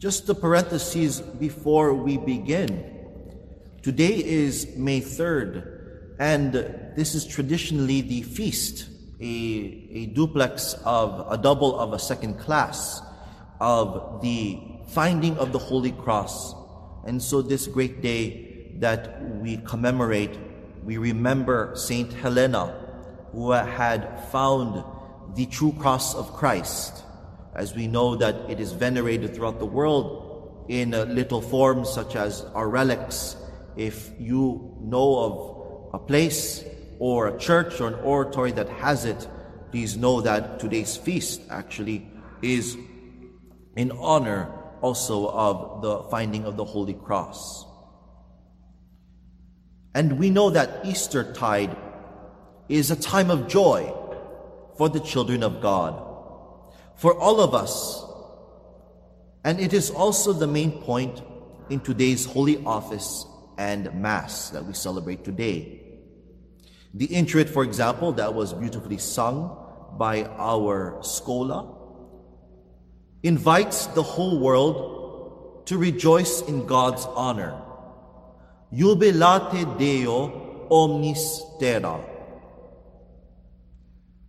Just the parentheses before we begin. Today is May 3rd, and this is traditionally the feast, a, a duplex of a double of a second class of the finding of the Holy Cross. And so, this great day that we commemorate, we remember Saint Helena, who had found the true cross of Christ as we know that it is venerated throughout the world in uh, little forms such as our relics. If you know of a place or a church or an oratory that has it, please know that today's feast actually is in honor also of the finding of the Holy Cross. And we know that Easter tide is a time of joy for the children of God for all of us. And it is also the main point in today's Holy Office and Mass that we celebrate today. The introit, for example, that was beautifully sung by our Schola, invites the whole world to rejoice in God's honor. Jubilate Deo omnis terra.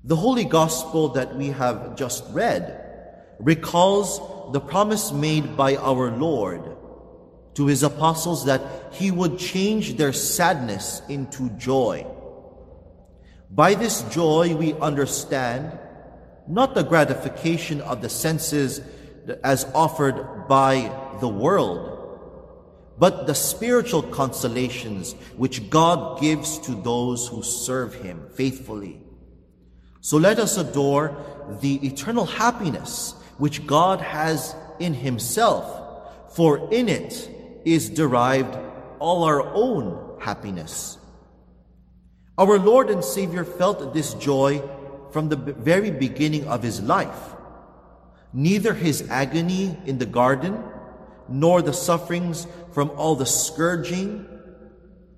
The Holy Gospel that we have just read recalls the promise made by our Lord to his apostles that he would change their sadness into joy. By this joy, we understand not the gratification of the senses as offered by the world, but the spiritual consolations which God gives to those who serve him faithfully. So let us adore the eternal happiness which God has in Himself, for in it is derived all our own happiness. Our Lord and Savior felt this joy from the very beginning of His life. Neither His agony in the garden, nor the sufferings from all the scourging,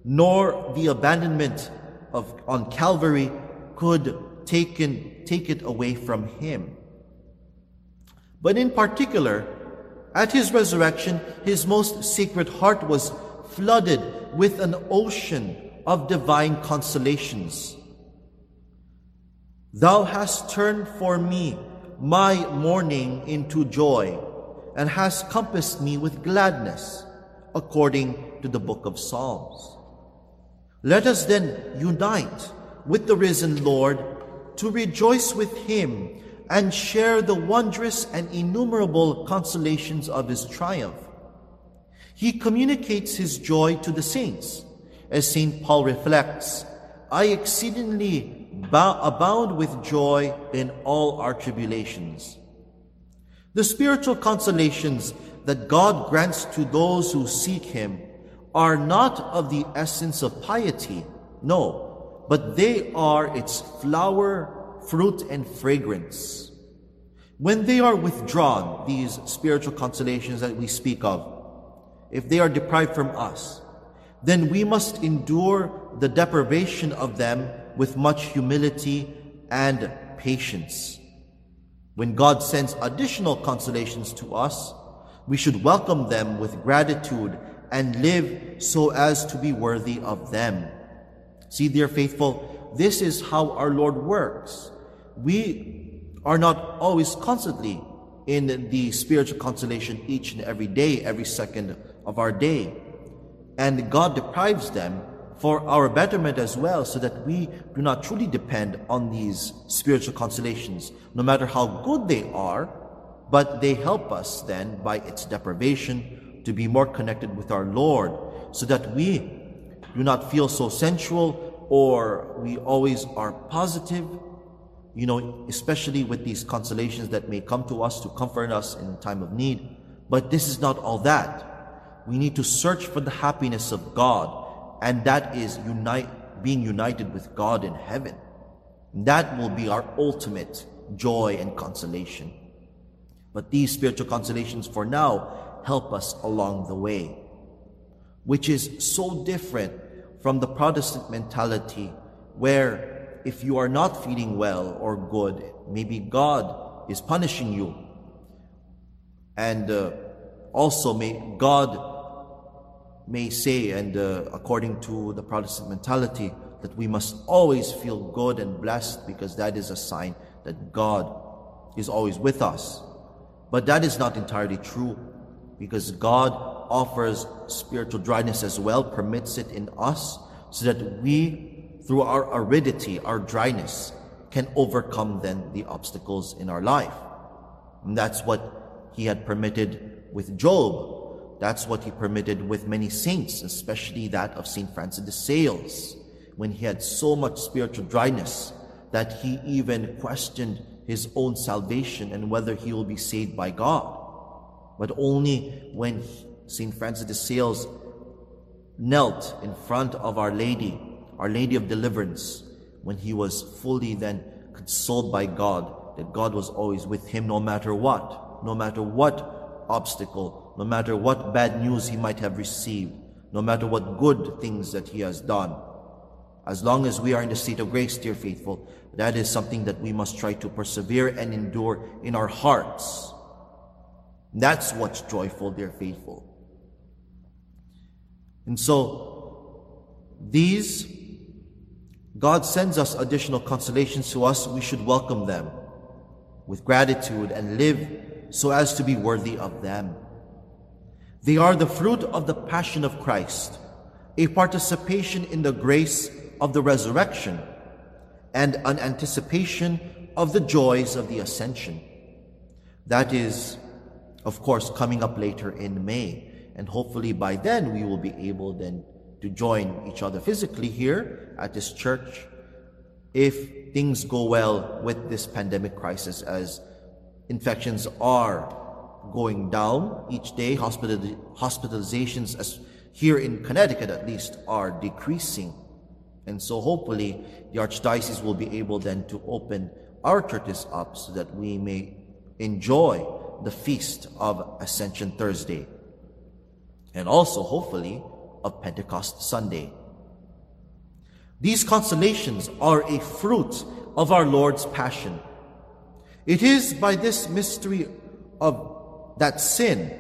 nor the abandonment of, on Calvary could taken, take it away from him. But in particular, at his resurrection, his most sacred heart was flooded with an ocean of divine consolations. Thou hast turned for me my mourning into joy, and hast compassed me with gladness, according to the book of Psalms. Let us then unite with the risen Lord to rejoice with him and share the wondrous and innumerable consolations of his triumph. He communicates his joy to the saints. As St. Paul reflects, I exceedingly abound with joy in all our tribulations. The spiritual consolations that God grants to those who seek Him are not of the essence of piety, no, but they are its flower, fruit, and fragrance. When they are withdrawn, these spiritual consolations that we speak of, if they are deprived from us, then we must endure the deprivation of them with much humility and patience. When God sends additional consolations to us, we should welcome them with gratitude and live so as to be worthy of them. See, dear faithful, this is how our Lord works. We are not always constantly in the spiritual consolation each and every day, every second of our day. And God deprives them for our betterment as well, so that we do not truly depend on these spiritual consolations, no matter how good they are, but they help us then by its deprivation to be more connected with our Lord, so that we do not feel so sensual or we always are positive, you know, especially with these consolations that may come to us to comfort us in time of need. But this is not all that. We need to search for the happiness of God, and that is unite, being united with God in heaven. That will be our ultimate joy and consolation. But these spiritual consolations for now help us along the way, which is so different from the Protestant mentality where if you are not feeling well or good, maybe God is punishing you. And uh, also may God may say, and uh, according to the Protestant mentality, that we must always feel good and blessed because that is a sign that God is always with us. But that is not entirely true because God offers spiritual dryness as well, permits it in us so that we, through our aridity, our dryness, can overcome then the obstacles in our life. And that's what He had permitted with Job that's what he permitted with many saints, especially that of St. Francis de Sales, when he had so much spiritual dryness that he even questioned his own salvation and whether he will be saved by God. But only when St. Francis de Sales knelt in front of Our Lady, Our Lady of Deliverance, when he was fully then consoled by God that God was always with him no matter what, no matter what obstacle, no matter what bad news he might have received, no matter what good things that he has done. As long as we are in the state of grace, dear faithful, that is something that we must try to persevere and endure in our hearts. That's what's joyful, dear faithful. And so, these, God sends us additional consolations to us, we should welcome them with gratitude and live so as to be worthy of them. They are the fruit of the passion of Christ, a participation in the grace of the resurrection, and an anticipation of the joys of the ascension. That is, of course, coming up later in May. And hopefully by then we will be able then to join each other physically here at this church if things go well with this pandemic crisis as infections are going down each day. Hospital, hospitalizations, as here in Connecticut at least, are decreasing. And so hopefully the Archdiocese will be able then to open our churches up so that we may enjoy the feast of Ascension Thursday and also hopefully of Pentecost Sunday. These consolations are a fruit of our Lord's passion. It is by this mystery of that sin,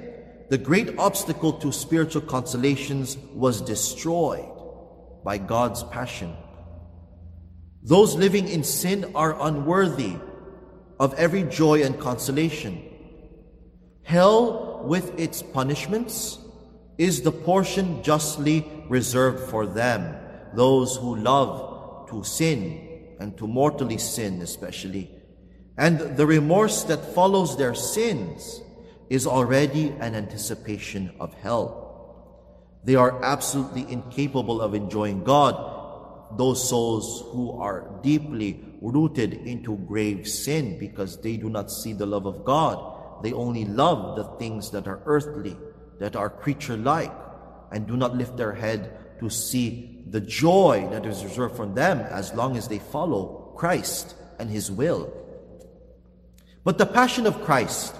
the great obstacle to spiritual consolations, was destroyed by God's passion. Those living in sin are unworthy of every joy and consolation. Hell, with its punishments, is the portion justly reserved for them, those who love to sin and to mortally sin, especially, and the remorse that follows their sins is already an anticipation of hell. They are absolutely incapable of enjoying God, those souls who are deeply rooted into grave sin because they do not see the love of God. They only love the things that are earthly, that are creature like, and do not lift their head to see the joy that is reserved for them as long as they follow Christ and His will. But the passion of Christ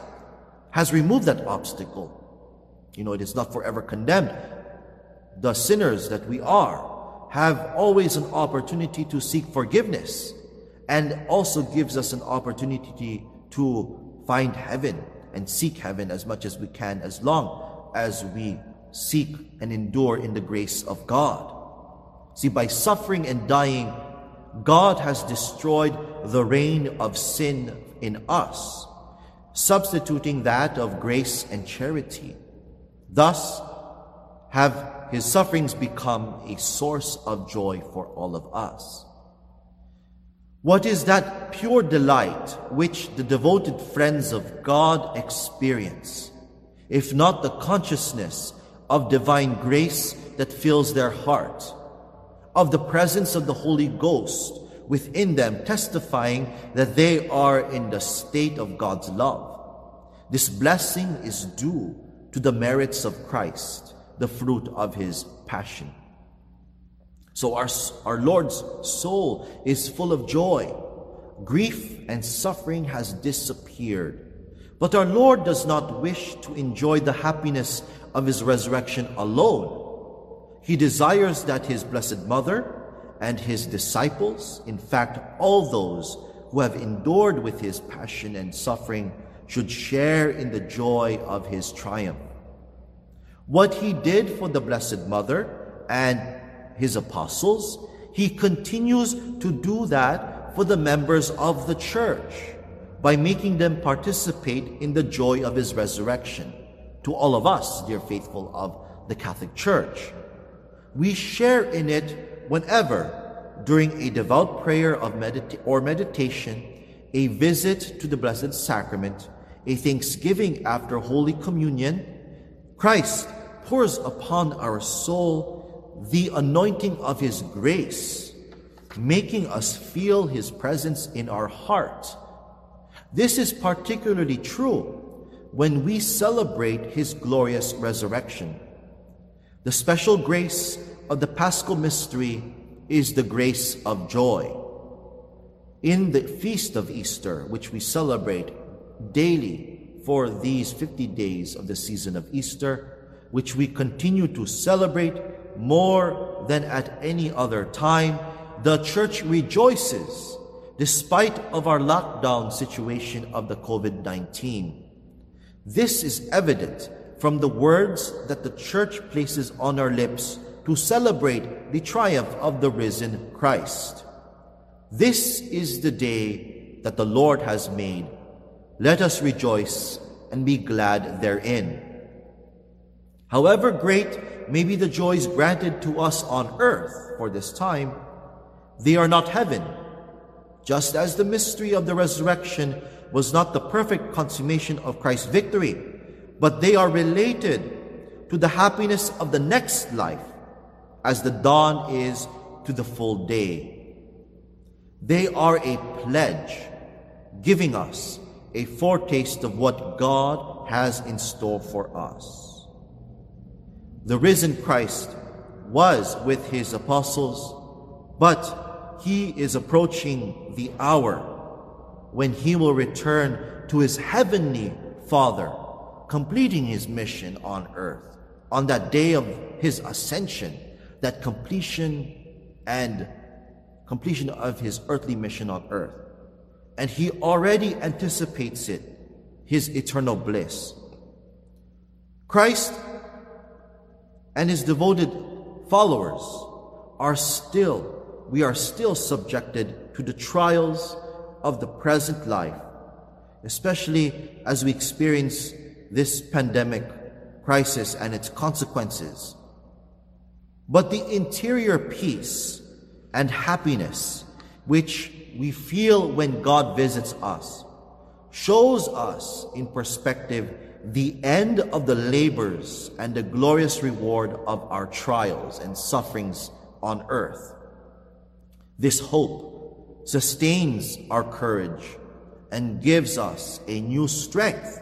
has removed that obstacle. You know, it is not forever condemned. The sinners that we are have always an opportunity to seek forgiveness and also gives us an opportunity to find heaven and seek heaven as much as we can as long as we seek and endure in the grace of God. See, by suffering and dying, God has destroyed the reign of sin in us substituting that of grace and charity. Thus, have his sufferings become a source of joy for all of us. What is that pure delight which the devoted friends of God experience, if not the consciousness of divine grace that fills their heart, of the presence of the Holy Ghost within them, testifying that they are in the state of God's love. This blessing is due to the merits of Christ, the fruit of his passion. So our, our Lord's soul is full of joy. Grief and suffering has disappeared. But our Lord does not wish to enjoy the happiness of his resurrection alone. He desires that his blessed mother and his disciples, in fact, all those who have endured with his passion and suffering, should share in the joy of his triumph. What he did for the Blessed Mother and his apostles, he continues to do that for the members of the church by making them participate in the joy of his resurrection. To all of us, dear faithful of the Catholic Church, we share in it whenever, during a devout prayer of medita- or meditation, a visit to the Blessed Sacrament, a thanksgiving after Holy Communion, Christ pours upon our soul the anointing of His grace, making us feel His presence in our heart. This is particularly true when we celebrate His glorious resurrection. The special grace of the Paschal Mystery is the grace of joy. In the feast of Easter, which we celebrate daily for these 50 days of the season of Easter, which we continue to celebrate more than at any other time, the church rejoices despite of our lockdown situation of the COVID-19. This is evident from the words that the church places on our lips to celebrate the triumph of the risen Christ. This is the day that the Lord has made. Let us rejoice and be glad therein. However great may be the joys granted to us on earth for this time, they are not heaven. Just as the mystery of the resurrection was not the perfect consummation of Christ's victory, but they are related to the happiness of the next life, as the dawn is to the full day. They are a pledge, giving us a foretaste of what God has in store for us. The risen Christ was with his apostles, but he is approaching the hour when he will return to his heavenly Father, completing his mission on earth. On that day of his ascension, that completion and completion of his earthly mission on earth. And he already anticipates it, his eternal bliss. Christ and his devoted followers are still, we are still subjected to the trials of the present life, especially as we experience this pandemic crisis and its consequences. But the interior peace and happiness which we feel when God visits us shows us in perspective the end of the labors and the glorious reward of our trials and sufferings on earth. This hope sustains our courage and gives us a new strength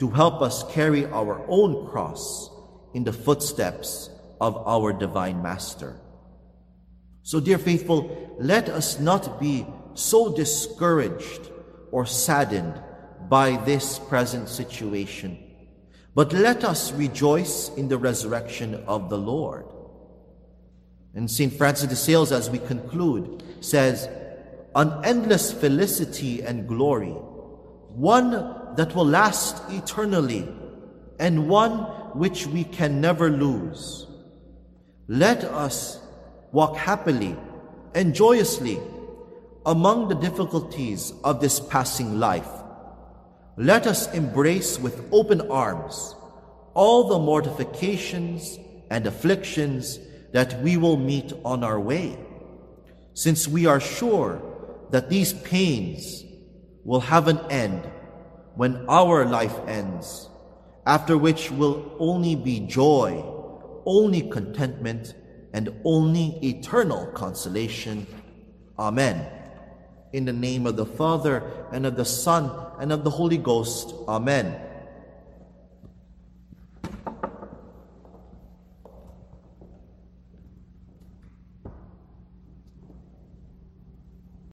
to help us carry our own cross in the footsteps of our divine Master. So, dear faithful, let us not be so discouraged or saddened by this present situation. But let us rejoice in the resurrection of the Lord. And St. Francis de Sales, as we conclude, says, An endless felicity and glory, one that will last eternally, and one which we can never lose. Let us walk happily and joyously among the difficulties of this passing life let us embrace with open arms all the mortifications and afflictions that we will meet on our way, since we are sure that these pains will have an end when our life ends, after which will only be joy, only contentment, and only eternal consolation. Amen. In the name of the Father, and of the Son, and of the Holy Ghost. Amen.